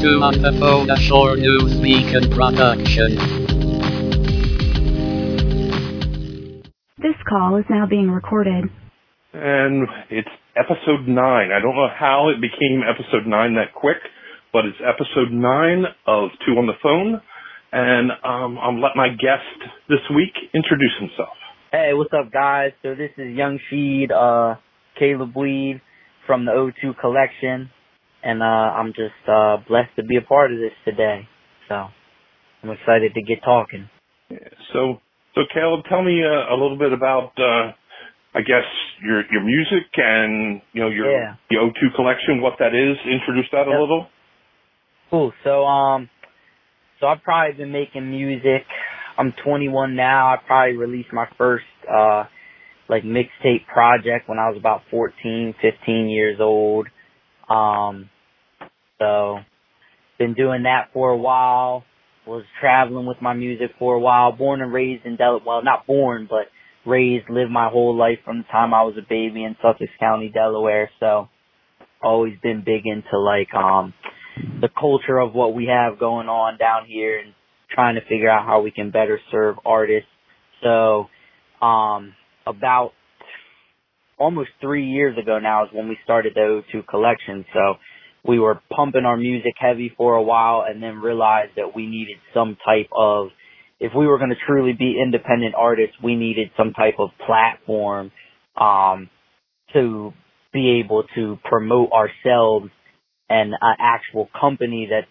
to On the Phone, a Shore News Beacon production. This call is now being recorded. And it's episode nine. I don't know how it became episode nine that quick, but it's episode nine of Two on the Phone. And um, I'll let my guest this week introduce himself. Hey, what's up, guys? So this is Young Sheed, uh, Caleb Weed from the O2 collection, and uh, I'm just uh, blessed to be a part of this today. So I'm excited to get talking. So, so Caleb, tell me uh, a little bit about, uh, I guess your your music and you know your Yeah. the O2 collection, what that is. Introduce that a little. Cool. So um, so I've probably been making music. I'm 21 now. I probably released my first uh like mixtape project when I was about 14, 15 years old. Um, so been doing that for a while. Was traveling with my music for a while. Born and raised in Delaware. Well, not born, but raised, lived my whole life from the time I was a baby in Sussex County, Delaware. So always been big into like um the culture of what we have going on down here and trying to figure out how we can better serve artists. So, um, about almost three years ago now is when we started the O2 collection. So we were pumping our music heavy for a while and then realized that we needed some type of, if we were going to truly be independent artists, we needed some type of platform, um, to be able to promote ourselves and an actual company that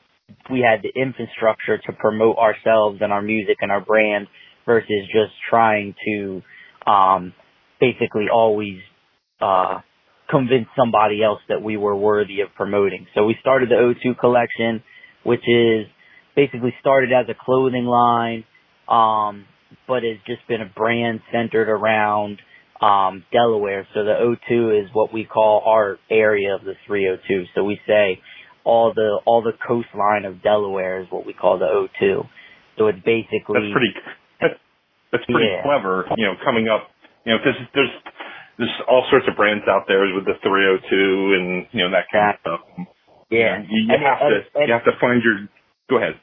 we had the infrastructure to promote ourselves and our music and our brand versus just trying to um basically always uh convince somebody else that we were worthy of promoting. So we started the O2 collection, which is basically started as a clothing line, um, but has just been a brand centered around um, Delaware. So the O2 is what we call our area of the 302. So we say all the all the coastline of Delaware is what we call the O2. So it's basically That's pretty. That's, that's pretty Yeah. clever. You know, coming up. You know, because there's there's all sorts of brands out there with the 302 and you know that kind of stuff. yeah. You, you And- have and- to and- you have to find your. Go ahead.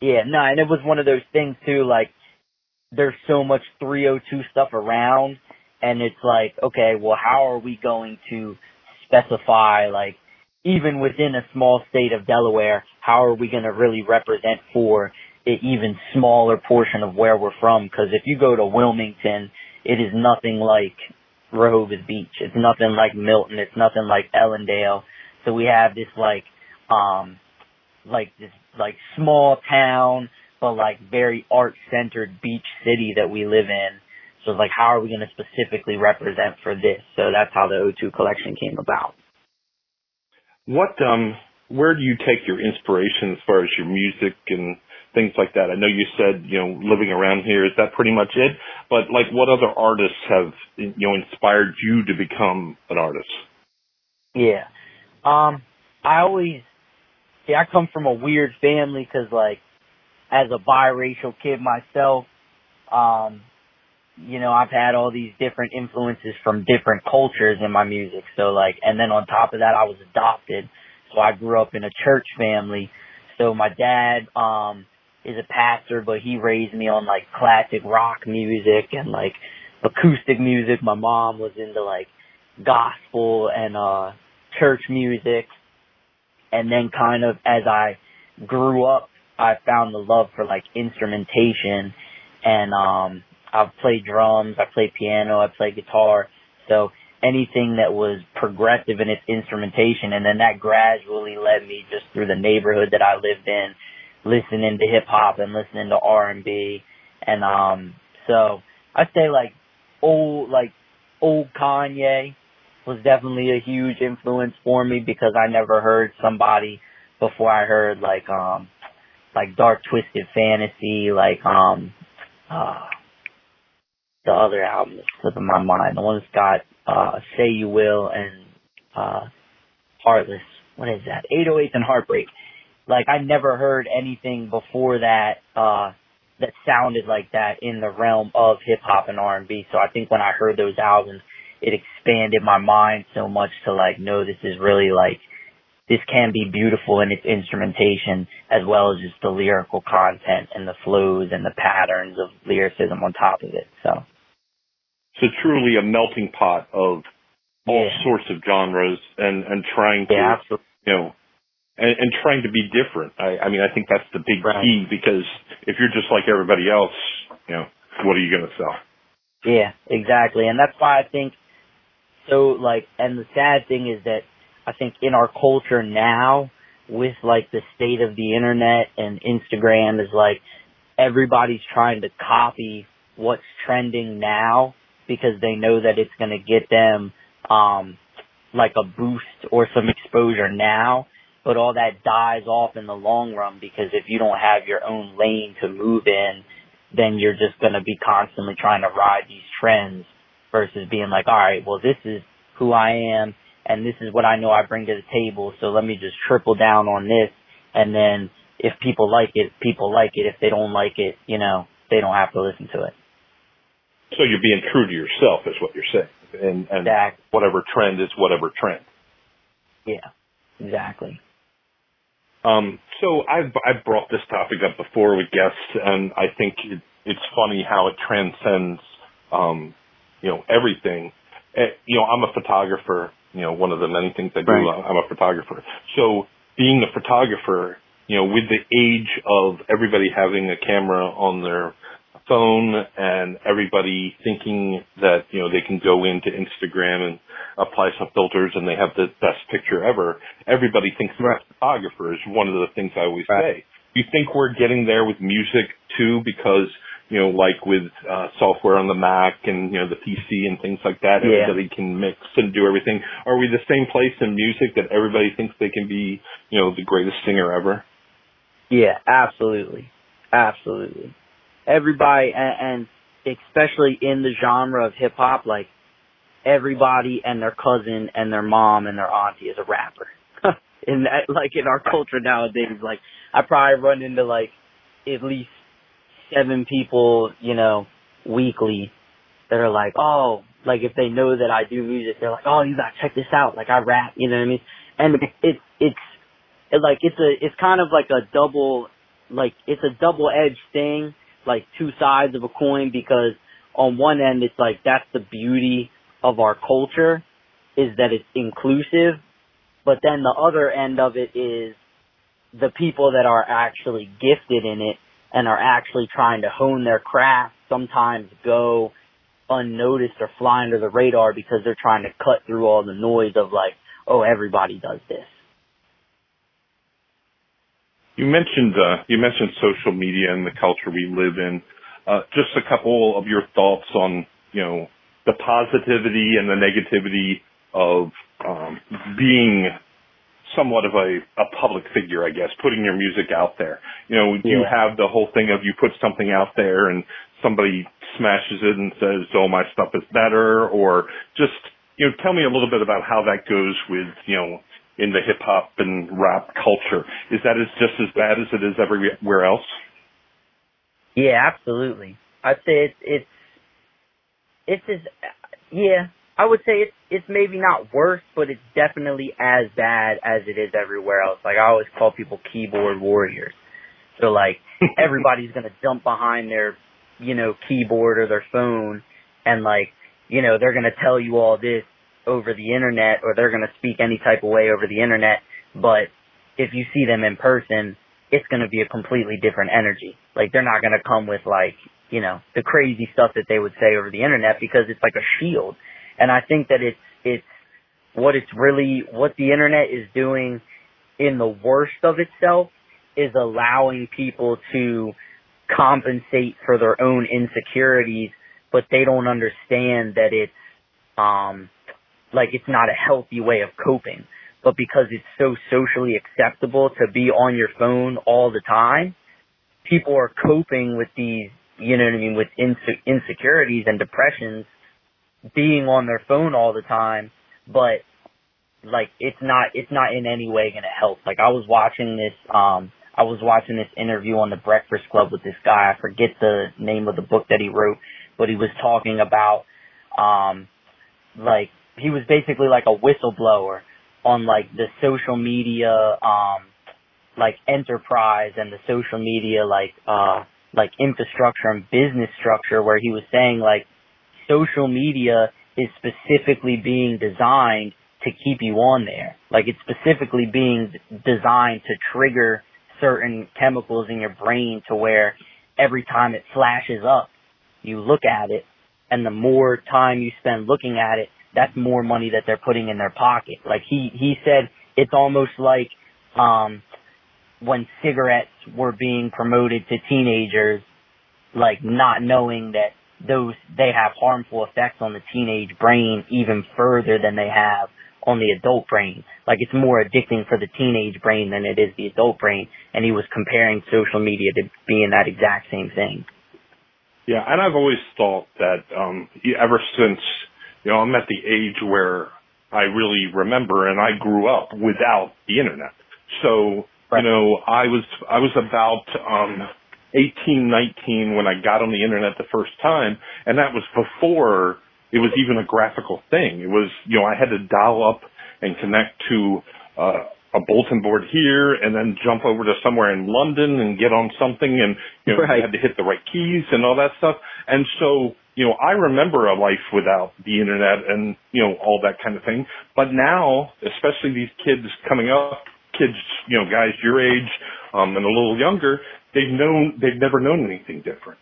Yeah, no, and it was one of those things too, like, there's so much 302 stuff around, and it's like, okay, well, how are we going to specify, like, even within a small state of Delaware, how are we going to really represent for an even smaller portion of where we're from? Because if you go to Wilmington, it is nothing like Rehoboth Beach. It's nothing like Milton. It's nothing like Ellendale. So we have this, like, um, like this like small town but like very art centered beach city that we live in. So it's like how are we going to specifically represent for this? So that's how the O2 collection came about. What um where do you take your inspiration as far as your music and things like that? I know you said, you know, living around here, is that pretty much it? But like what other artists have you know inspired you to become an artist? Yeah. Um I always see I come from a weird family cuz like as a biracial kid myself um you know, I've had all these different influences from different cultures in my music. So like, and then on top of that, I was adopted. So I grew up in a church family. So my dad, um, is a pastor, but he raised me on like classic rock music and like acoustic music. My mom was into like gospel and, uh, church music. And then kind of as I grew up, I found the love for like instrumentation and, um, I've played drums, I played piano, I played guitar. So anything that was progressive in its instrumentation and then that gradually led me just through the neighborhood that I lived in, listening to hip hop and listening to R and B. And um so I'd say like old like old Kanye was definitely a huge influence for me because I never heard somebody before I heard like um like Dark Twisted Fantasy, like um uh the other album that's slipping my mind. The one that's got uh Say You Will and uh Heartless. What is that? 808s and Heartbreak. Like I never heard anything before that uh that sounded like that in the realm of hip hop and R&B. So I think when I heard those albums, it expanded my mind so much to like, no, this is really like this can be beautiful in its instrumentation as well as just the lyrical content and the flows and the patterns of lyricism on top of it. So, so truly a melting pot of all Yeah. sorts of genres and and trying to yeah, you know and, and trying to be different. I, I mean, I think that's the big Right. key because if you're just like everybody else, you know, what are you going to sell? Yeah, exactly. And that's why I think so like and the sad thing is that I think in our culture now with like the state of the internet and Instagram is like everybody's trying to copy what's trending now because they know that it's going to get them um like a boost or some exposure now but all that dies off in the long run because if you don't have your own lane to move in then you're just going to be constantly trying to ride these trends versus being like, all right, well, this is who I am and this is what I know I bring to the table. So let me just triple down on this. And then if people like it, people like it. If they don't like it, you know, they don't have to listen to it. So you're being true to yourself, is what you're saying, and and Exactly. whatever trend is whatever trend. Yeah, exactly. Um, so I've I've brought this topic up before with guests, and I think it, it's funny how it transcends, um, you know, everything. Eh, you know, I'm a photographer. You know, one of the many things I do, Right. I'm a photographer. So being a photographer, you know, with the age of everybody having a camera on their phone and everybody thinking that, you know, they can go into Instagram and apply some filters and they have the best picture ever, everybody thinks they're a photographer is one of the things I always say. You think we're getting there with music too? Because, you know, like with uh, software on the Mac and, you know, the PC and things like that, Yeah. everybody can mix and do everything. Are we the same place in music that everybody thinks they can be, you know, the greatest singer ever? Yeah, absolutely. Absolutely. Everybody, and, and especially in the genre of hip hop, like everybody and their cousin and their mom and their auntie is a rapper. in that, like in our culture nowadays, like I probably run into like at least seven people, you know, weekly that are like, oh, like if they know that I do music, they're like, oh, you gotta check this out. Like I rap, you know what I mean? And it, it's, it, like it's a, it's kind of like a double, like it's a double edged thing, like two sides of a coin because on one end it's like that's the beauty of our culture is that it's inclusive, but then the other end of it is the people that are actually gifted in it and are actually trying to hone their craft sometimes go unnoticed or fly under the radar because they're trying to cut through all the noise of like, oh, everybody does this. You mentioned uh, you mentioned social media and the culture we live in. Uh, just a couple of your thoughts on you know the positivity and the negativity of um, being somewhat of a, a public figure, I guess, putting your music out there. You know, you have the whole thing of you put something out there and somebody smashes it and says, "Oh, my stuff is better," or just you know, tell me a little bit about how that goes with you know in the hip hop and rap culture. Is that is just as bad as it is everywhere else? Yeah, absolutely. I'd say it's it's it's as yeah. I would say it's it's maybe not worse, but it's definitely as bad as it is everywhere else. Like I always call people keyboard warriors. So like everybody's gonna jump behind their you know keyboard or their phone, and like you know they're gonna tell you all this over the internet, or they're gonna speak any type of way over the internet. But if you see them in person, it's going to be a completely different energy. Like they're not going to come with like, you know, the crazy stuff that they would say over the internet because it's like a shield. And I think that it's, it's what it's really, what the internet is doing in the worst of itself is allowing people to compensate for their own insecurities, but they don't understand that it's, um, like it's not a healthy way of coping but because it's so socially acceptable to be on your phone all the time, people are coping with these, you know what I mean, with inse- insecurities and depressions being on their phone all the time, but like it's not, it's not in any way going to help. Like I was watching this, um, I was watching this interview on the Breakfast Club with this guy. I forget the name of the book that he wrote, but he was talking about, um, like he was basically like a whistleblower on like the social media um like enterprise and the social media like uh like infrastructure and business structure where he was saying like social media is specifically being designed to keep you on there. Like it's specifically being designed to trigger certain chemicals in your brain to where every time it flashes up, you look at it and the more time you spend looking at it, that's more money that they're putting in their pocket. Like he, he said it's almost like, um, when cigarettes were being promoted to teenagers, like not knowing that those, they have harmful effects on the teenage brain even further than they have on the adult brain. Like it's more addicting for the teenage brain than it is the adult brain. And he was comparing social media to being that exact same thing. Yeah, and I've always thought that um ever since you know I'm at the age where I really remember and I grew up without the internet. So Right. You know, I was I was about um 18, 19 when I got on the internet the first time, and that was before it was even a graphical thing. It was, you know, I had to dial up and connect to uh, a bulletin board here and then jump over to somewhere in London and get on something and, you know, right. I had to hit the right keys and all that stuff. And so, you know, I remember a life without the internet and, you know, all that kind of thing. But now, especially these kids coming up kids, you know, guys your age, um, and a little younger, they've known, they've never known anything different.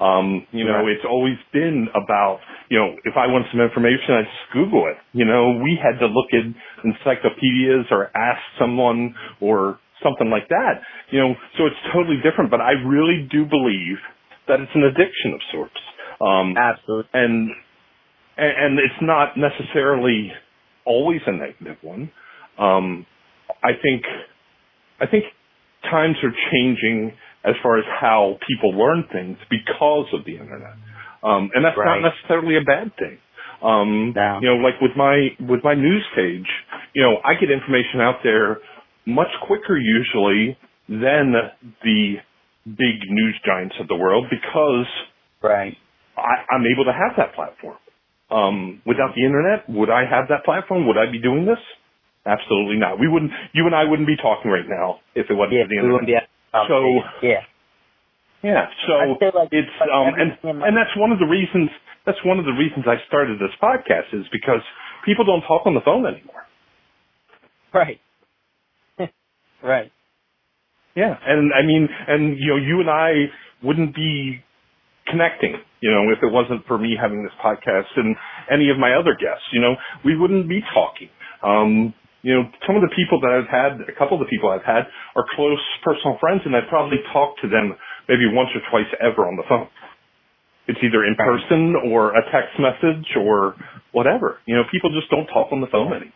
Um, you know, it's always been about, you know, if I want some information, I just Google it. You know, we had to look at encyclopedias or ask someone or something like that. You know, so it's totally different, but I really do believe that it's an addiction of sorts. Um, Absolutely. And, and it's not necessarily always a negative one. Um, I think, I think times are changing as far as how people learn things because of the internet. Um, and that's right. not necessarily a bad thing. Um, no. you know, like with my, with my news page, you know, I get information out there much quicker usually than the big news giants of the world because right. I, I'm able to have that platform. Um, without the internet, would I have that platform? Would I be doing this? Absolutely not. We wouldn't. You and I wouldn't be talking right now if it wasn't yeah, for the internet. So yeah, yeah. So like, it's um and and that's one of the reasons. That's one of the reasons I started this podcast is because people don't talk on the phone anymore. Right. right. Yeah, and I mean, and you know, you and I wouldn't be connecting, you know, if it wasn't for me having this podcast and any of my other guests, you know, we wouldn't be talking. Um, you know, some of the people that I've had, a couple of the people I've had are close personal friends and I've probably talked to them maybe once or twice ever on the phone. It's either in person or a text message or whatever. You know, people just don't talk on the phone anymore.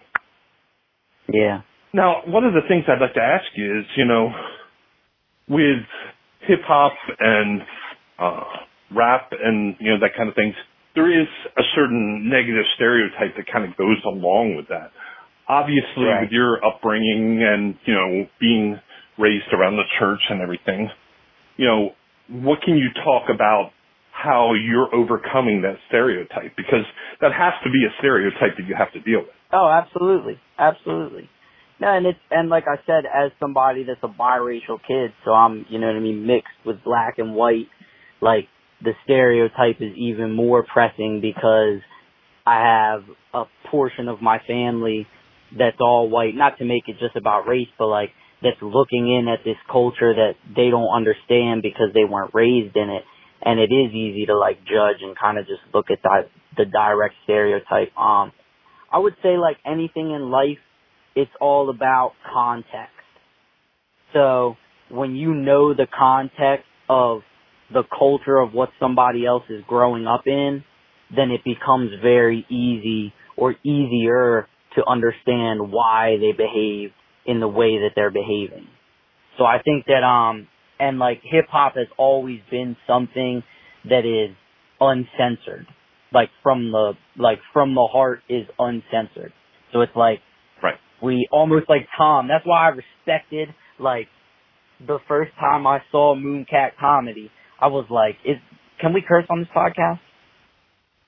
Yeah. Now, one of the things I'd like to ask you is, you know, with hip hop and uh, rap and you know that kind of things, there is a certain negative stereotype that kind of goes along with that obviously right. with your upbringing and, you know, being raised around the church and everything, you know, what can you talk about how you're overcoming that stereotype? Because that has to be a stereotype that you have to deal with. Oh, absolutely. Absolutely. No, and it's, and like I said, as somebody that's a biracial kid, so I'm, you know what I mean, mixed with black and white, like, the stereotype is even more pressing because I have a portion of my family that's all white, not to make it just about race, but like that's looking in at this culture that they don't understand because they weren't raised in it. And it is easy to like judge and kind of just look at that, the direct stereotype. Um, I would say like anything in life, it's all about context. So when you know the context of the culture of what somebody else is growing up in, then it becomes very easy or easier to understand why they behave in the way that they're behaving. So I think that, um, and like hip hop has always been something that is uncensored. Like from the, like from the heart is uncensored. So it's like, right. we almost like Tom. That's why I respected like the first time I saw Mooncat comedy. I was like, is, can we curse on this podcast?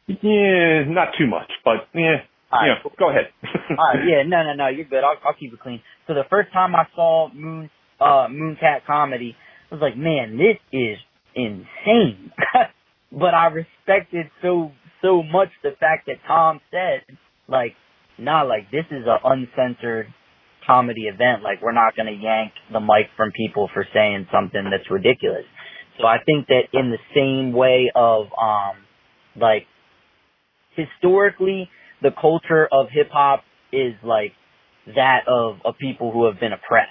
Yeah, not too much, but yeah, All you right. know, go ahead. All right, yeah, no, no, no, you're good. I'll, I'll keep it clean. So the first time I saw Moon, uh, Mooncat comedy, I was like, man, this is insane. but I respected so, so much the fact that Tom said, like, nah, like, this is an uncensored comedy event. Like, we're not gonna yank the mic from people for saying something that's ridiculous. So I think that in the same way of, um, like, historically, the culture of hip hop is like that of, of people who have been oppressed.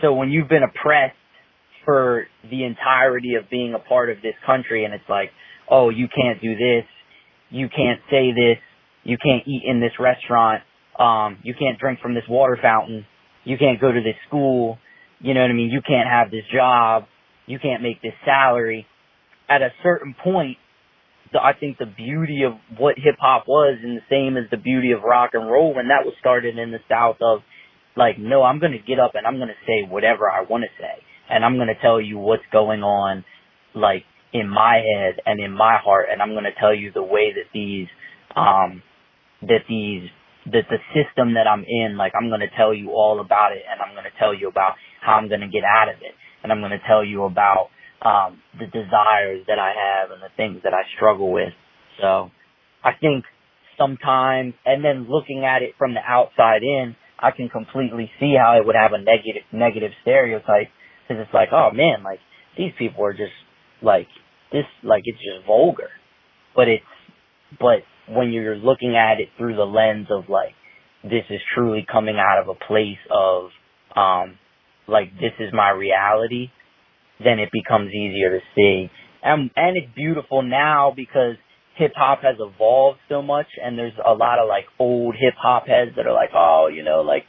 So when you've been oppressed for the entirety of being a part of this country and it's like, oh, you can't do this, you can't say this, you can't eat in this restaurant, um, you can't drink from this water fountain, you can't go to this school, you know what I mean, you can't have this job, you can't make this salary. At a certain point, the, I think the beauty of what hip hop was and the same as the beauty of rock and roll when that was started in the South of like, no, I'm going to get up and I'm going to say whatever I want to say. And I'm going to tell you what's going on, like, in my head and in my heart. And I'm going to tell you the way that these, um, that these, that the system that I'm in, like, I'm going to tell you all about it and I'm going to tell you about how I'm going to get out of it. And I'm going to tell you about, um, the desires that I have and the things that I struggle with. So I think sometimes, and then looking at it from the outside in, I can completely see how it would have a negative, negative stereotype because it's like, oh man, like these people are just like this, like it's just vulgar. But it's, but when you're looking at it through the lens of like, this is truly coming out of a place of, um, like this is my reality, then it becomes easier to see. And, and it's beautiful now because hip hop has evolved so much and there's a lot of like old hip hop heads that are like, oh, you know, like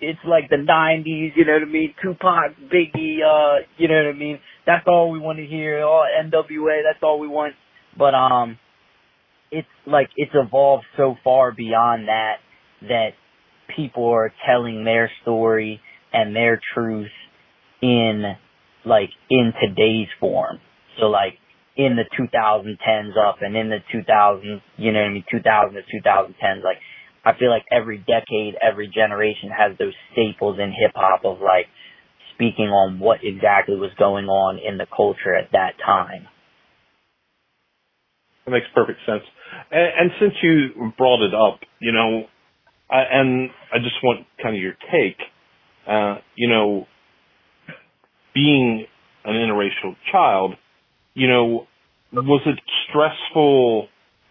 it's like the nineties, you know what I mean? Tupac, Biggie, uh, you know what I mean? That's all we want to hear. All NWA, that's all we want. But um it's like it's evolved so far beyond that that people are telling their story and their truth in like in today's form. So like in the 2010s up and in the 2000s, you know what I mean, 2000 to 2010s, like I feel like every decade, every generation has those staples in hip hop of like speaking on what exactly was going on in the culture at that time. That makes perfect sense. And, and since you brought it up, you know, I, and I just want kind of your take, uh, you know, being an interracial child, you know, was it stressful?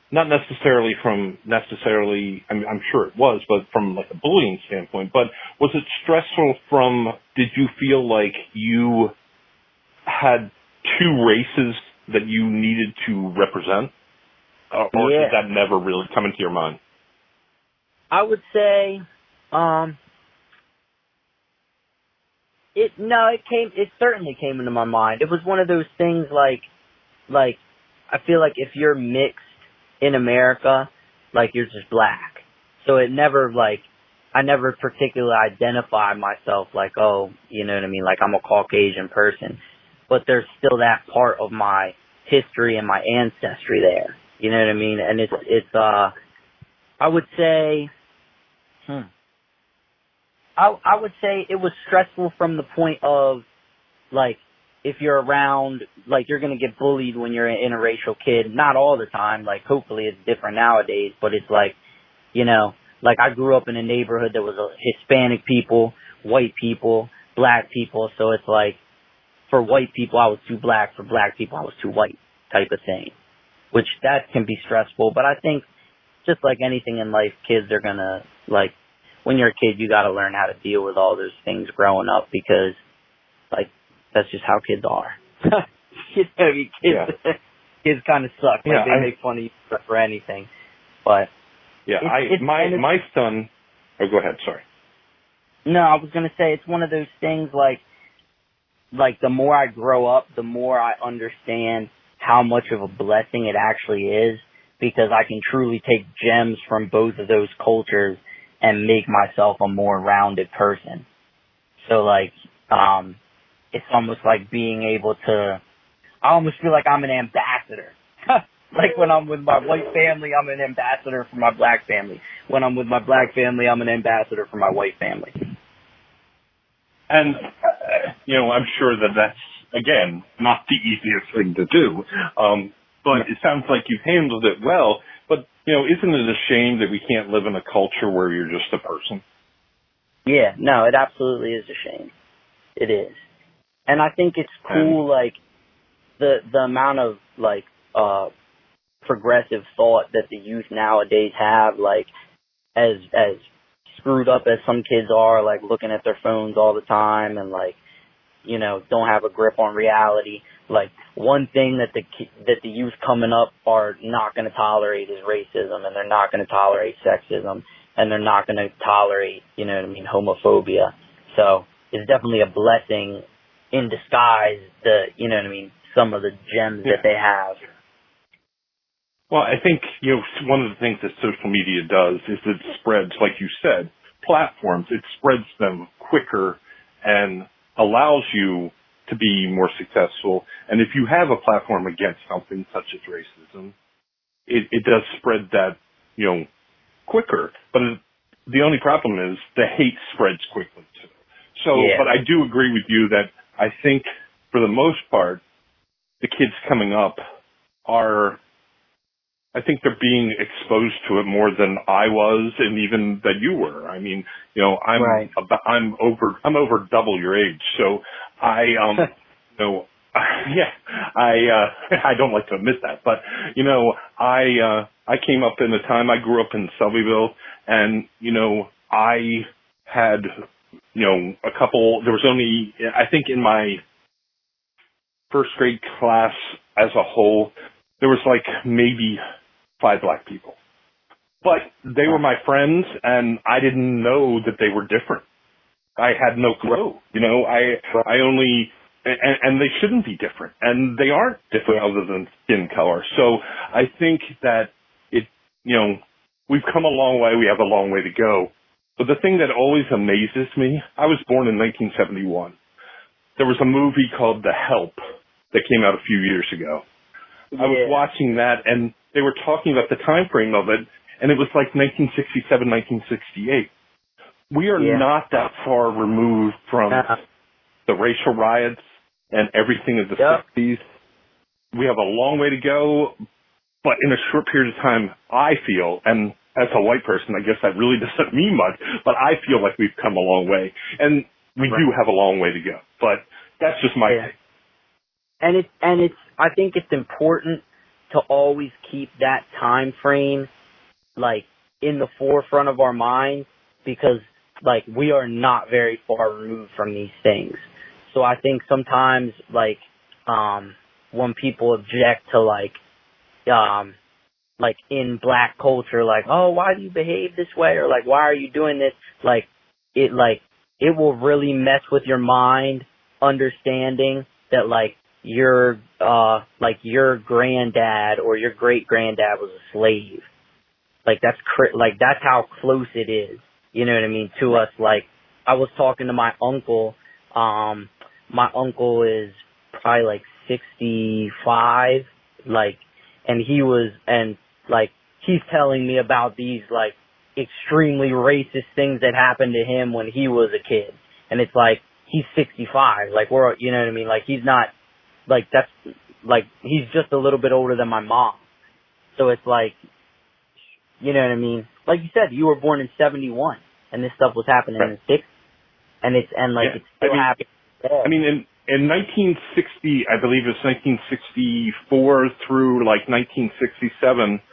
Not necessarily from necessarily, I mean, I'm sure it was, but from like a bullying standpoint. But was it stressful from? Did you feel like you had two races that you needed to represent, or, or Yeah. did that never really come into your mind? I would say, um, it no, it came. It certainly came into my mind. It was one of those things like, like, I feel like if you're mixed in America, like you're just black. So it never like, I never particularly identify myself like, oh, you know what I mean, like I'm a Caucasian person. But there's still that part of my history and my ancestry there. You know what I mean? And it's it's uh, I would say, hmm. I I would say it was stressful from the point of like if you're around like you're gonna get bullied when you're an interracial kid. Not all the time. Like hopefully it's different nowadays, but it's like you know, like I grew up in a neighborhood that was a Hispanic people, white people, black people, so it's like for white people I was too black, for black people I was too white type of thing. Which that can be stressful, but I think just like anything in life, kids are gonna like when you're a kid, you got to learn how to deal with all those things growing up because, like, that's just how kids are. you know, I mean, kids, kids kind of suck. Like, Yeah, they I- make fun of you for- for anything. But Yeah, It's- I it's- my my son. Oh, go ahead. Sorry. no, I was gonna say it's one of those things like, like the more I grow up, the more I understand how much of a blessing it actually is because I can truly take gems from both of those cultures and make myself a more rounded person. So like, um, it's almost like being able to, I almost feel like I'm an ambassador. like when I'm with my white family, I'm an ambassador for my black family. When I'm with my black family, I'm an ambassador for my white family. And, uh, you know, I'm sure that that's, again, not the easiest thing to do. Um, but it sounds like you've handled it well. You know, isn't it a shame that we can't live in a culture where you're just a person? Yeah, no, it absolutely is a shame. It is. And I think it's cool, like, the, the amount of, like, uh, progressive thought that the youth nowadays have, like, as, as screwed up as some kids are, like looking at their phones all the time and like, you know, don't have a grip on reality. Like one thing that the that the youth coming up are not going to tolerate is racism, and they're not going to tolerate sexism, and they're not going to tolerate, you know what I mean, homophobia. So it's definitely a blessing in disguise. The you know what I mean, some of the gems yeah. that they have. Well, I think, you know, one of the things that social media does is it spreads, like you said, platforms. It spreads them quicker and allows you to be more successful. And if you have a platform against something such as racism, it, it does spread that, you know, quicker. But it, the only problem is the hate spreads quickly too. So, yeah. but I do agree with you that I think for the most part, the kids coming up are I think they're being exposed to it more than I was, and even that you were. I mean, you know, I'm right. about, I'm over I'm over double your age, so I um, know, yeah, I uh, I don't like to admit that, but you know, I uh, I came up in a time I grew up in Selbyville, and you know, I had you know a couple. There was only I think in my first grade class as a whole, there was like maybe five black people. But they were my friends and I didn't know that they were different. I had no clue. You know, I I only and, and they shouldn't be different, and they aren't different other than skin color. So I think that it, you know, we've come a long way. We have a long way to go. But the thing that always amazes me, I was born in 1971. There was a movie called The Help that came out a few years ago. Yeah. I was watching that, and they were talking about the time frame of it, and it was like 1967, 1968. We are yeah. not that far removed from uh the racial riots and everything of the yep. 60s. We have a long way to go, but in a short period of time, I feel, and as a white person, I guess that really doesn't mean much, but I feel like we've come a long way. And we right. do have a long way to go. But that's just my yeah. And it's and it's I think it's important to always keep that time frame like in the forefront of our mind because like we are not very far removed from these things. So I think sometimes like um when people object to like um like in black culture like oh why do you behave this way? or like why are you doing this? like it like it will really mess with your mind understanding that like your uh like your granddad or your great granddad was a slave. Like that's cr- like that's how close it is you know what i mean to us like i was talking to my uncle um my uncle is probably like 65 like and he was and like he's telling me about these like extremely racist things that happened to him when he was a kid and it's like he's 65 like we're you know what i mean like he's not like that's like he's just a little bit older than my mom. So it's like you know what I mean? Like you said, you were born in seventy one and this stuff was happening right. in the sixties. And it's and like yeah. it's still I mean, happening. I mean in in 1960, I believe it's 1964 through like 1967,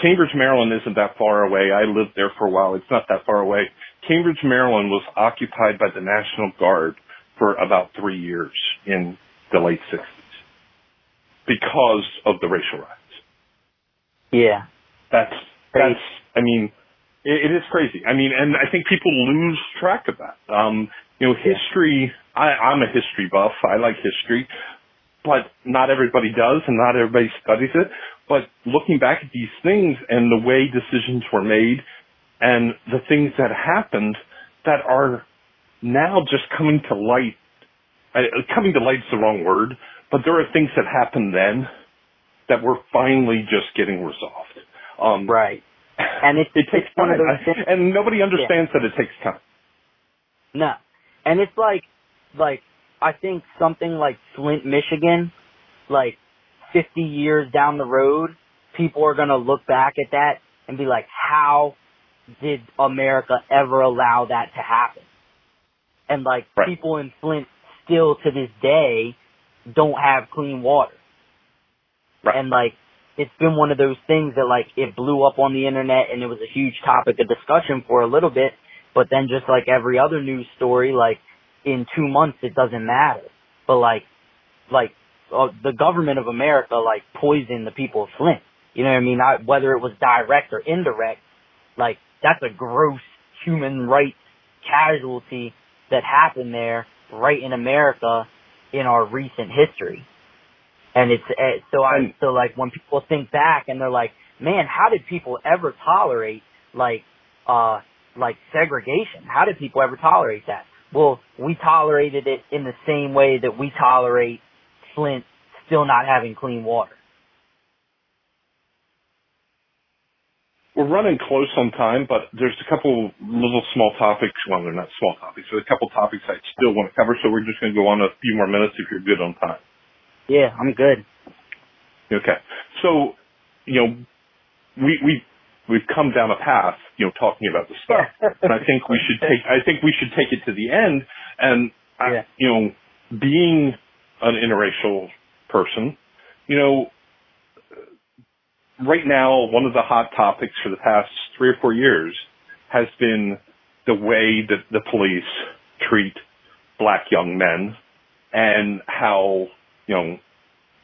Cambridge, Maryland isn't that far away. I lived there for a while. It's not that far away. Cambridge, Maryland was occupied by the National Guard for about three years in the late 60s because of the racial riots. Yeah. That's, that's, I mean, it, it is crazy. I mean, and I think people lose track of that. Um, you know, history, I, I'm a history buff. I like history, but not everybody does and not everybody studies it. But looking back at these things and the way decisions were made and the things that happened that are now just coming to light uh, coming to light is the wrong word, but there are things that happened then that we're finally just getting resolved. Um, Right. And it's, it takes one of those things. and nobody understands that it takes time. No. And it's like, like, I think something like Flint, Michigan, like 50 years down the road, people are going to look back at that and be like, how did America ever allow that to happen? And like, Right. people in Flint still to this day don't have clean water. Right. And like, it's been one of those things that like, it blew up on the internet and it was a huge topic of discussion for a little bit, but then just like every other news story, like, in two months it doesn't matter. But like, like, uh, the government of America like poisoned the people of Flint. You know what I mean? I, whether it was direct or indirect, like that's a gross human rights casualty that happened there right in America in our recent history. And it's uh, so I so like when people think back and they're like, man, how did people ever tolerate like uh like segregation? How did people ever tolerate that? Well, we tolerated it in the same way that we tolerate Flint still not having clean water. We're running close on time, but there's a couple little small topics. Well, they're not small topics. There's a couple topics I still want to cover, so we're just going to go on a few more minutes if you're good on time. Yeah, I'm good. Okay. So, you know, we we we've come down a path, you know, talking about the stuff, and I think we should take I think we should take it to the end. And I, Yeah. you know, being an interracial person, you know, right now one of the hot topics for the past three or four years has been the way that the police treat black young men and how you know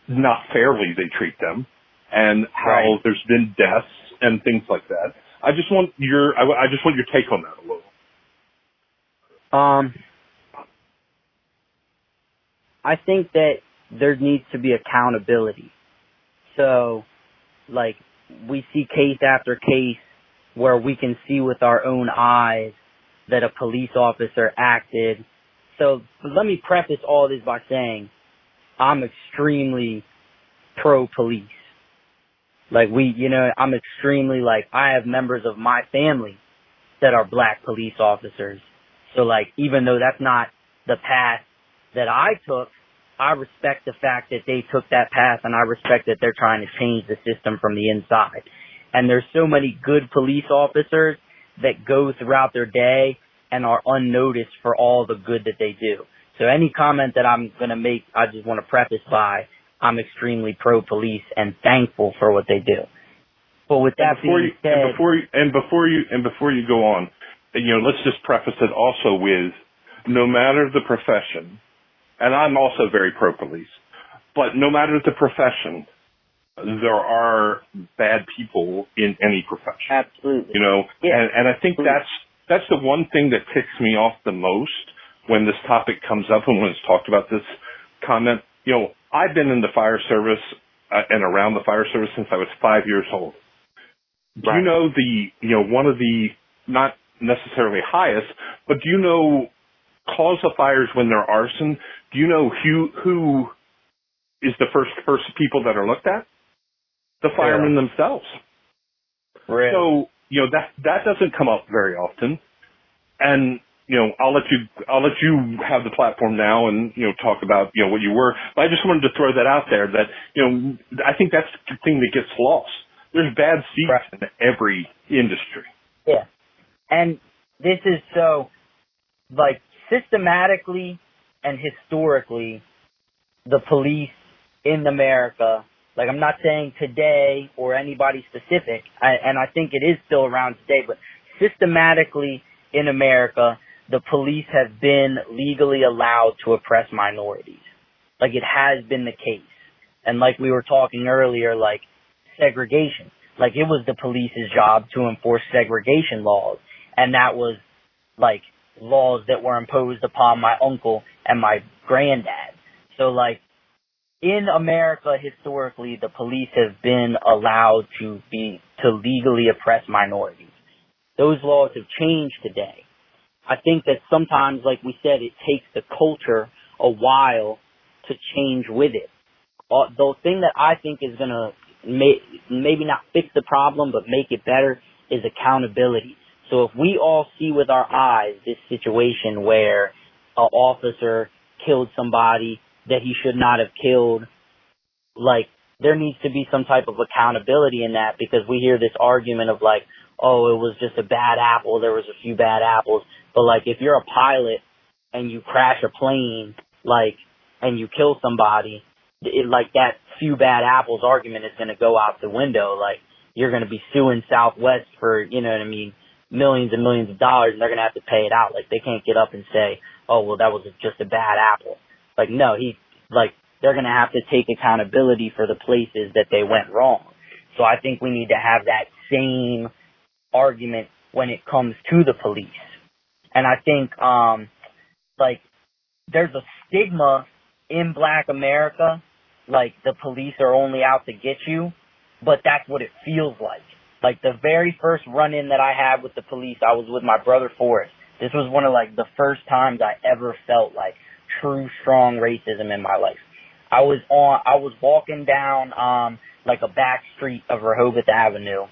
not fairly they treat them and how Right. there's been deaths and things like that. I just want your I, I just want your take on that a little. Um, I think that there needs to be accountability. So, like, we see case after case where we can see with our own eyes that a police officer acted. So let me preface all this by saying I'm extremely pro police. Like we, you know, I'm extremely like, I have members of my family that are black police officers. So like, even though that's not the path that I took, I respect the fact that they took that path and I respect that they're trying to change the system from the inside. And there's so many good police officers that go throughout their day and are unnoticed for all the good that they do. So any comment that I'm going to make, I just want to preface by I'm extremely pro police and thankful for what they do. But with that before being you, said, and before you, and before you and before you go on, you know, let's just preface it also with no matter the profession, and I'm also very pro police, but no matter the profession, there are bad people in any profession. absolutely. You know, Yeah. and, and I think that's that's the one thing that ticks me off the most when this topic comes up and when it's talked about this comment. You know, I've been in the fire service uh, and around the fire service since I was five years old. Do you know the you know one of the not necessarily highest, but do you know cause of fires when they're arson? Do you know who who is the first first people that are looked at? The firemen themselves. Really? So, you know, that, that doesn't come up very often. And, you know, I'll let you, I'll let you have the platform now and, you know, talk about, you know, what you were. But I just wanted to throw that out there that, you know, I think that's the thing that gets lost. There's bad seats Right. in every industry. Yeah. And this is so, like, systematically and historically, the police in America, like, I'm not saying today or anybody specific, I, and I think it is still around today, but systematically in America, the police have been legally allowed to oppress minorities. Like, it has been the case. And like we were talking earlier, like, segregation. Like it was the police's job to enforce segregation laws. And that was like laws that were imposed upon my uncle and my granddad. So like in America historically, the police have been allowed to be, to legally oppress minorities. Those laws have changed today. I think that sometimes, like we said, it takes the culture a while to change with it. uh, the thing that I think is gonna may, maybe not fix the problem, but make it better is accountability. So if we all see with our eyes this situation where an officer killed somebody that he should not have killed, like there needs to be some type of accountability in that because we hear this argument of like, oh, it was just a bad apple, there was a few bad apples. But like if you're a pilot and you crash a plane, like, and you kill somebody, it, like that few bad apples argument is going to go out the window. Like you're going to be suing Southwest for, you know what I mean, millions and millions of dollars and they're going to have to pay it out. Like they can't get up and say, oh, well, that was just a bad apple. Like no, he, like they're going to have to take accountability for the places that they went wrong. So I think we need to have that same argument when it comes to the police. And I think, um, like, there's a stigma in black America, like the police are only out to get you, but that's what it feels like. Like the very first run in that I had with the police, I was with my brother Forrest. This was one of like the first times I ever felt like true strong racism in my life. I was on I was walking down um like a back street of Rehoboth Avenue.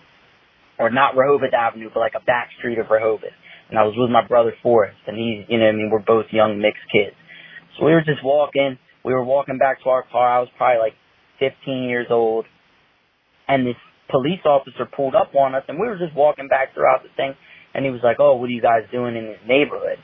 Or not Rehoboth Avenue, but like a back street of Rehoboth. And I was with my brother Forrest and he's you know I mean, we're both young mixed kids. So we were just walking we were walking back to our car. I was probably like 15 years old. And this police officer pulled up on us and we were just walking back throughout the thing. And he was like, oh, what are you guys doing in this neighborhood?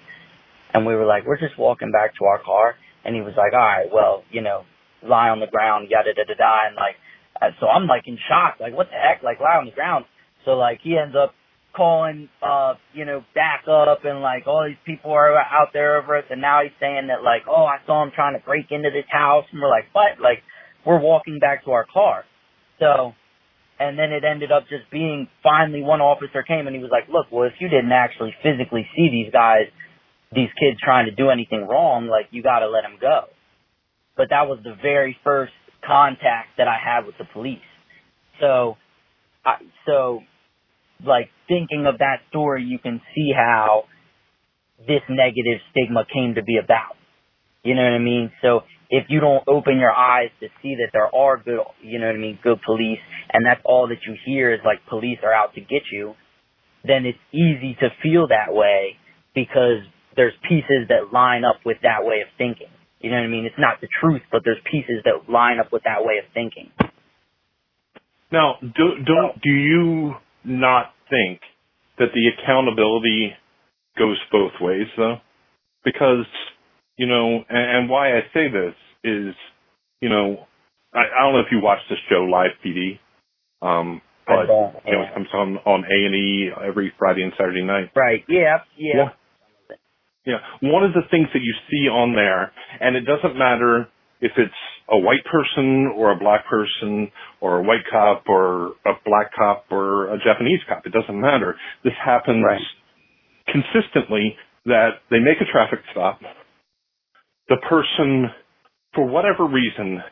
And we were like, we're just walking back to our car. And he was like, all right, well, you know, lie on the ground, yada da da da. And like, uh, so I'm like in shock, like what the heck, like lie on the ground. So like he ends up calling, uh, you know, back up and like all these people are out there over us. And now he's saying that like, oh, I saw him trying to break into this house. And we're like, what? Like, we're walking back to our car. So, and then it ended up just being finally one officer came and he was like, look, well, if you didn't actually physically see these guys, these kids trying to do anything wrong, like you got to let them go. But that was the very first contact that I had with the police. So, I, so like thinking of that story, you can see how this negative stigma came to be about. You know what I mean? So if you don't open your eyes to see that there are good, you know what I mean, good police, and that's all that you hear is like police are out to get you, then it's easy to feel that way because there's pieces that line up with that way of thinking. You know what I mean? It's not the truth, but there's pieces that line up with that way of thinking. Now, do don't do you not think that the accountability goes both ways though? Because, you know, and, and why I say this is, you know, I, I don't know if you watch this show Live PD, um, but you know, it comes on on A and E every Friday and Saturday night. Right. Yeah. Yeah. yeah. Yeah. One of the things that you see on there, and it doesn't matter if it's a white person or a black person or a white cop or a black cop or a Japanese cop. It doesn't matter. This happens right. consistently that they make a traffic stop. The person, for whatever reason,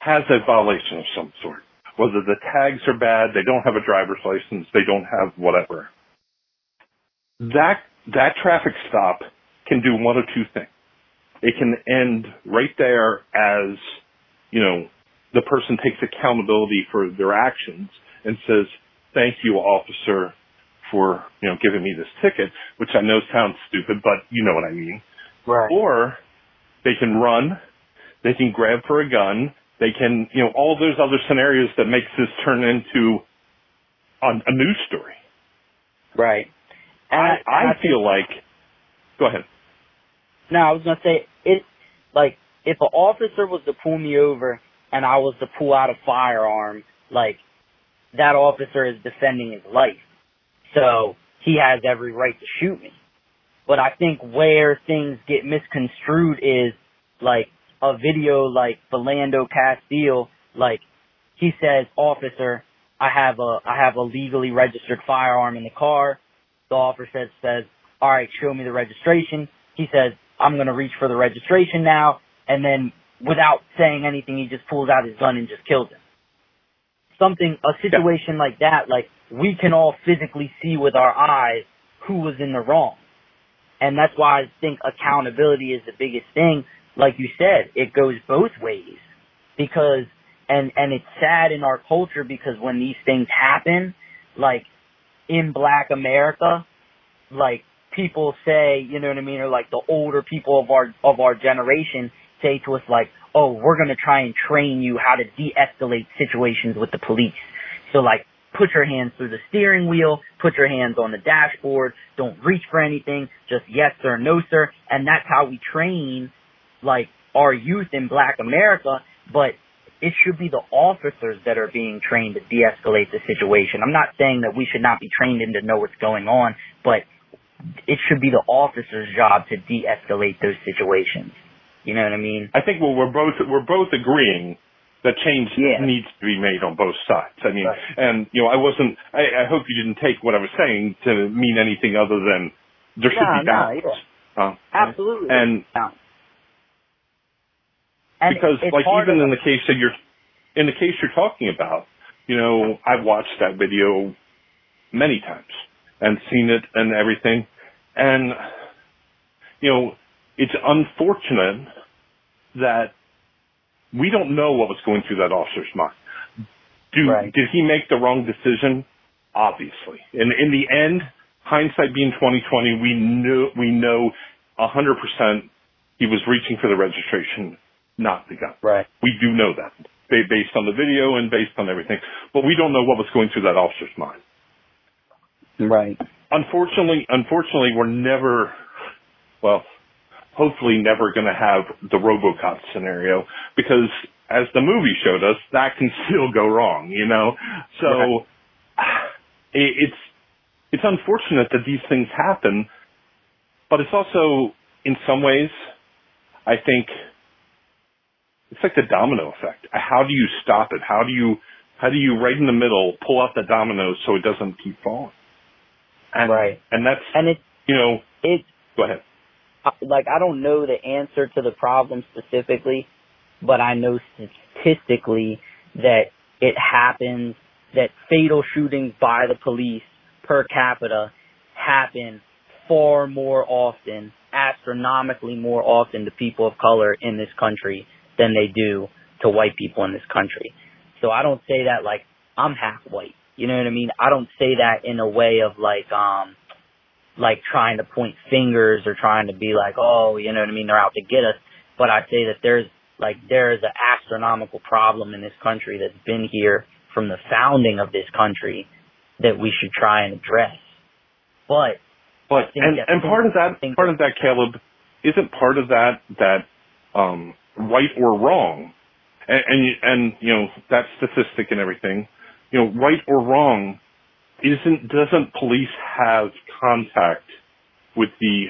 has a violation of some sort. Whether the tags are bad, they don't have a driver's license, they don't have whatever. That, that traffic stop can do one of two things it can end right there as, you know, the person takes accountability for their actions and says, thank you, officer, for, you know, giving me this ticket, which I know sounds stupid, but you know what I mean. Right. Or they can run, they can grab for a gun, they can, you know, all those other scenarios that makes this turn into a, a news story. Right. And I, I, I feel like, go ahead. No, I was gonna say it. Like if an officer was to pull me over and I was to pull out a firearm, like that officer is defending his life, so he has every right to shoot me. But I think where things get misconstrued is like a video like Philando Castile, like he says, officer, I have a I have a legally registered firearm in the car. The officer says says, all right, show me the registration. He says, I'm going to reach for the registration now. And then without saying anything, he just pulls out his gun and just kills him. Something, a situation yeah. like that, like we can all physically see with our eyes who was in the wrong. And that's why I think accountability is the biggest thing. Like you said, it goes both ways because and and it's sad in our culture because when these things happen, like in Black America, like people say, you know what I mean, or like the older people of our of our generation say to us like, "Oh, we're going to try and train you how to de-escalate situations with the police." So like put your hands through the steering wheel, put your hands on the dashboard, don't reach for anything, just yes sir, no sir, and that's how we train like our youth in black America, but it should be the officers that are being trained to de-escalate the situation. I'm not saying that we should not be trained in to know what's going on, but it should be the officer's job to de-escalate those situations. You know what I mean? I think well, we're both we're both agreeing that change Yeah. needs to be made on both sides. I mean, Right. and you know, I wasn't. I, I hope you didn't take what I was saying to mean anything other than there should No, be no, balance. yeah. Uh, Absolutely. And No. And because like even in the case that you're in the case you're talking about, you know, I've watched that video many times and seen it and everything. And you know, it's unfortunate that we don't know what was going through that officer's mind. Do Right. did he make the wrong decision? Obviously. And in the end, hindsight being twenty twenty, we knew we know a hundred percent he was reaching for the registration, not the gun. right. We do know that based on the video and based on everything, but we don't know what was going through that officer's mind. Right. Unfortunately, unfortunately, we're never, well, hopefully never going to have the RoboCop scenario because as the movie showed us, that can still go wrong, you know? So it, it's, it's unfortunate that these things happen, but it's also in some ways, I think it's like the domino effect. How do you stop it? How do you, how do you right in the middle pull out the dominoes so it doesn't keep falling? And, Right. And that's, And it's you know, it's go ahead. like I don't know the answer to the problem specifically, but I know statistically that it happens that fatal shootings by the police per capita happen far more often, astronomically more often to people of color in this country than they do to white people in this country. So I don't say that like I'm half white. You know what I mean? I don't say that in a way of like um like trying to point fingers or trying to be like, oh, you know what I mean, they're out to get us. But I say that there's like there is an astronomical problem in this country that's been here from the founding of this country that we should try and address. But But and and part of that part of that Caleb isn't part of that that um right or wrong, and and, and you know that statistic and everything, you know right or wrong, isn't doesn't police have contact with the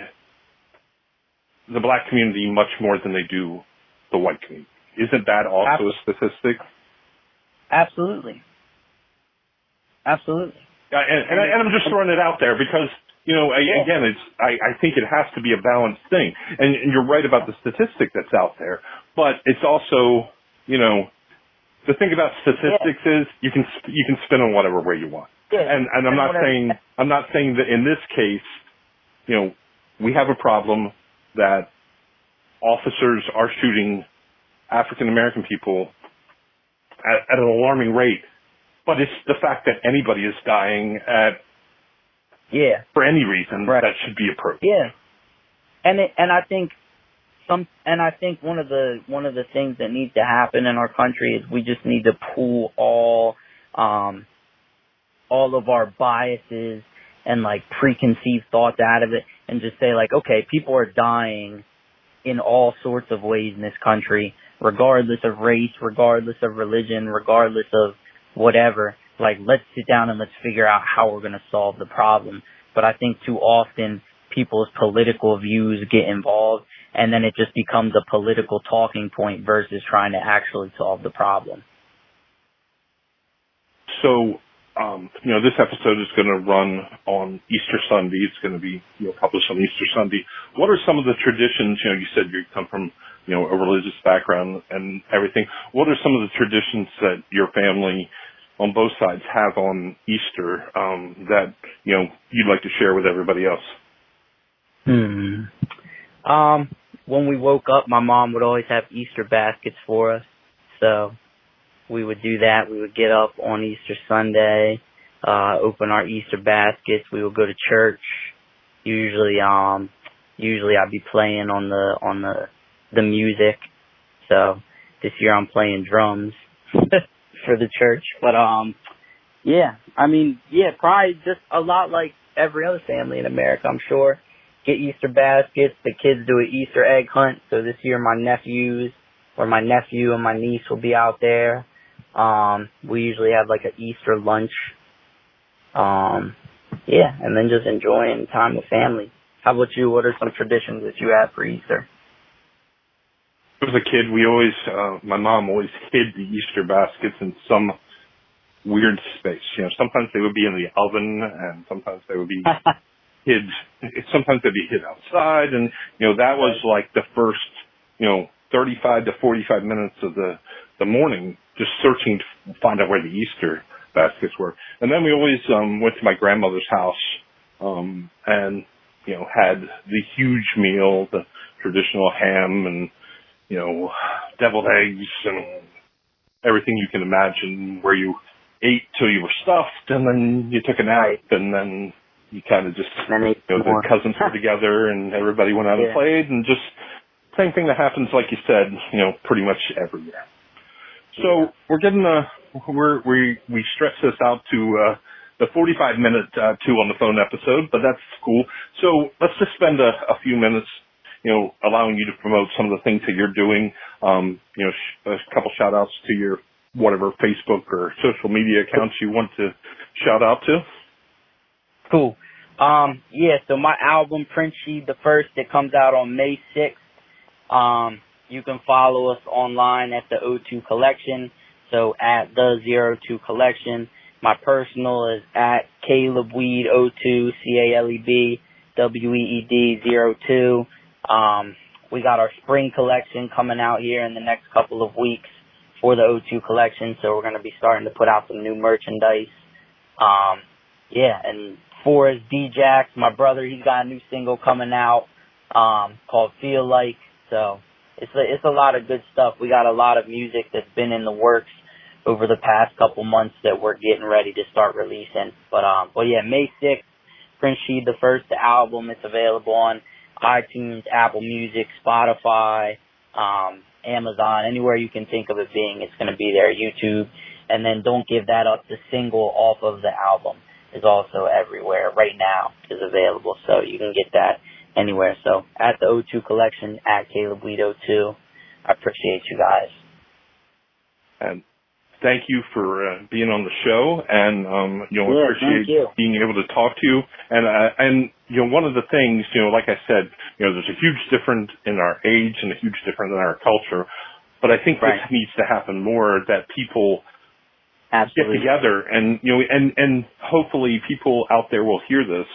the black community much more than they do the white community? Isn't that also a statistic? absolutely. Absolutely. Yeah, and, and, and I'm just throwing it out there because you know again it's I, I think it has to be a balanced thing, and, and you're right about the statistic that's out there, but it's also you know the thing about statistics is you can sp- you can spin on whatever way you want, Yeah. and and I'm not saying I'm not saying that in this case, you know, we have a problem that officers are shooting African American people at, at an alarming rate, but it's the fact that anybody is dying at Yeah. for any reason Right. that should be approached. Yeah. And it, and I think some and I think one of the one of the things that needs to happen in our country is we just need to pull all um all of our biases and like preconceived thoughts out of it and just say like okay people are dying in all sorts of ways in this country regardless of race regardless of religion regardless of whatever. Like let's sit down and let's figure out how we're going to solve the problem. But I think too often people's political views get involved and then it just becomes a political talking point versus trying to actually solve the problem. So, um, you know, this episode is going to run on Easter Sunday. It's going to be you know published on Easter Sunday. What are some of the traditions? You know, you said you come from you know a religious background and everything. What are some of the traditions that your family on both sides have on Easter um, that you know you'd like to share with everybody else? Hmm. Um, when we woke up, my mom would always have Easter baskets for us. So we would do that. We would get up on Easter Sunday, uh, open our Easter baskets. We would go to church. Usually, um, usually I'd be playing on the, on the, the music. So this year I'm playing drums for the church. But, um, yeah, I mean, yeah, probably just a lot like every other family in America, I'm sure. Get Easter baskets. The kids do an Easter egg hunt. So this year my nephews or my nephew and my niece will be out there. Um, we usually have like an Easter lunch. Um, yeah, and then just enjoying time with family. How about you? What are some traditions that you have for Easter? As a kid, we always, uh, my mom always hid the Easter baskets in some weird space. You know, sometimes they would be in the oven and sometimes they would be hid, sometimes they'd be hid outside. And, you know, that was like the first, you know, 35 to 45 minutes of the, the morning just searching to find out where the Easter baskets were. And then we always, um, went to my grandmother's house, um, and, you know, had the huge meal, the traditional ham and, you know, deviled eggs and everything you can imagine where you ate till you were stuffed and then you took a nap and then you kind of just, you know, the cousins were together and everybody went out yeah. and played and just same thing that happens, like you said, you know, pretty much every year. So we're getting a, we're, we, we stretch this out to, uh, the 45 minute, uh, two on the phone episode, but that's cool. So let's just spend a, a few minutes, you know, allowing you to promote some of the things that you're doing. Um, you know, sh- a couple shout outs to your whatever Facebook or social media accounts you want to shout out to. Cool. Um, yeah, so my album Prince Sheed the First that comes out on May 6th um, you can follow us online at the O2 Collection. So at the Zero Two Collection. My personal is at Caleb Weed O2 C A L E B W E E D zero two. Um, we got our spring collection coming out here in the next couple of weeks for the O2 collection. So we're to be starting to put out some new merchandise. Um, yeah, and for is D-Jax, my brother, he's got a new single coming out, um, called Feel Like. So it's a, it's a lot of good stuff. We got a lot of music that's been in the works over the past couple months that we're getting ready to start releasing. But um, but yeah, May sixth, Prince Sheed the first album. It's available on iTunes, Apple Music, Spotify, um, Amazon, anywhere you can think of it being. It's going to be there. YouTube, and then don't give that up. The single off of the album is also everywhere right now. Is available, so you can get that anywhere. So at the O2 collection at Caleb Weed 2 I appreciate you guys. And thank you for uh, being on the show, and um, you know yeah, appreciate you. being able to talk to you. And uh, and you know one of the things you know, like I said, you know, there's a huge difference in our age and a huge difference in our culture. But I think right. this needs to happen more that people Absolutely. get together and you know and and hopefully people out there will hear this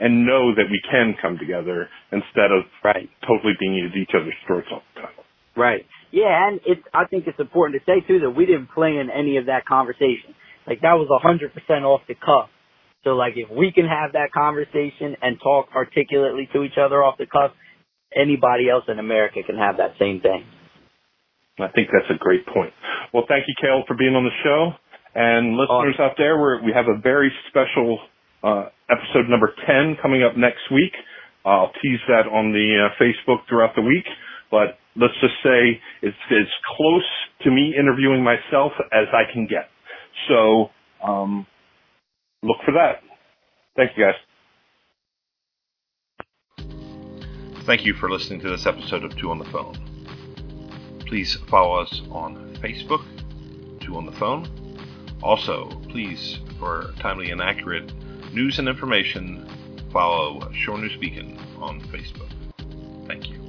and know that we can come together instead of right. totally being at each other's throats all the time. Right. Yeah, and it's I think it's important to say too that we didn't plan any of that conversation. Like that was a hundred percent off the cuff. So like if we can have that conversation and talk articulately to each other off the cuff, anybody else in America can have that same thing. I think that's a great point. Well, thank you, Caleb, for being on the show. And listeners out there, we're, we have a very special uh, episode number 10 coming up next week. I'll tease that on the uh, Facebook throughout the week, but let's just say it's as close to me interviewing myself as I can get. So, um, look for that. Thank you guys. Thank you for listening to this episode of Two on the Phone. Please follow us on Facebook, Two on the Phone. Also, please, for timely and accurate news and information, follow Shore News Beacon on Facebook. Thank you.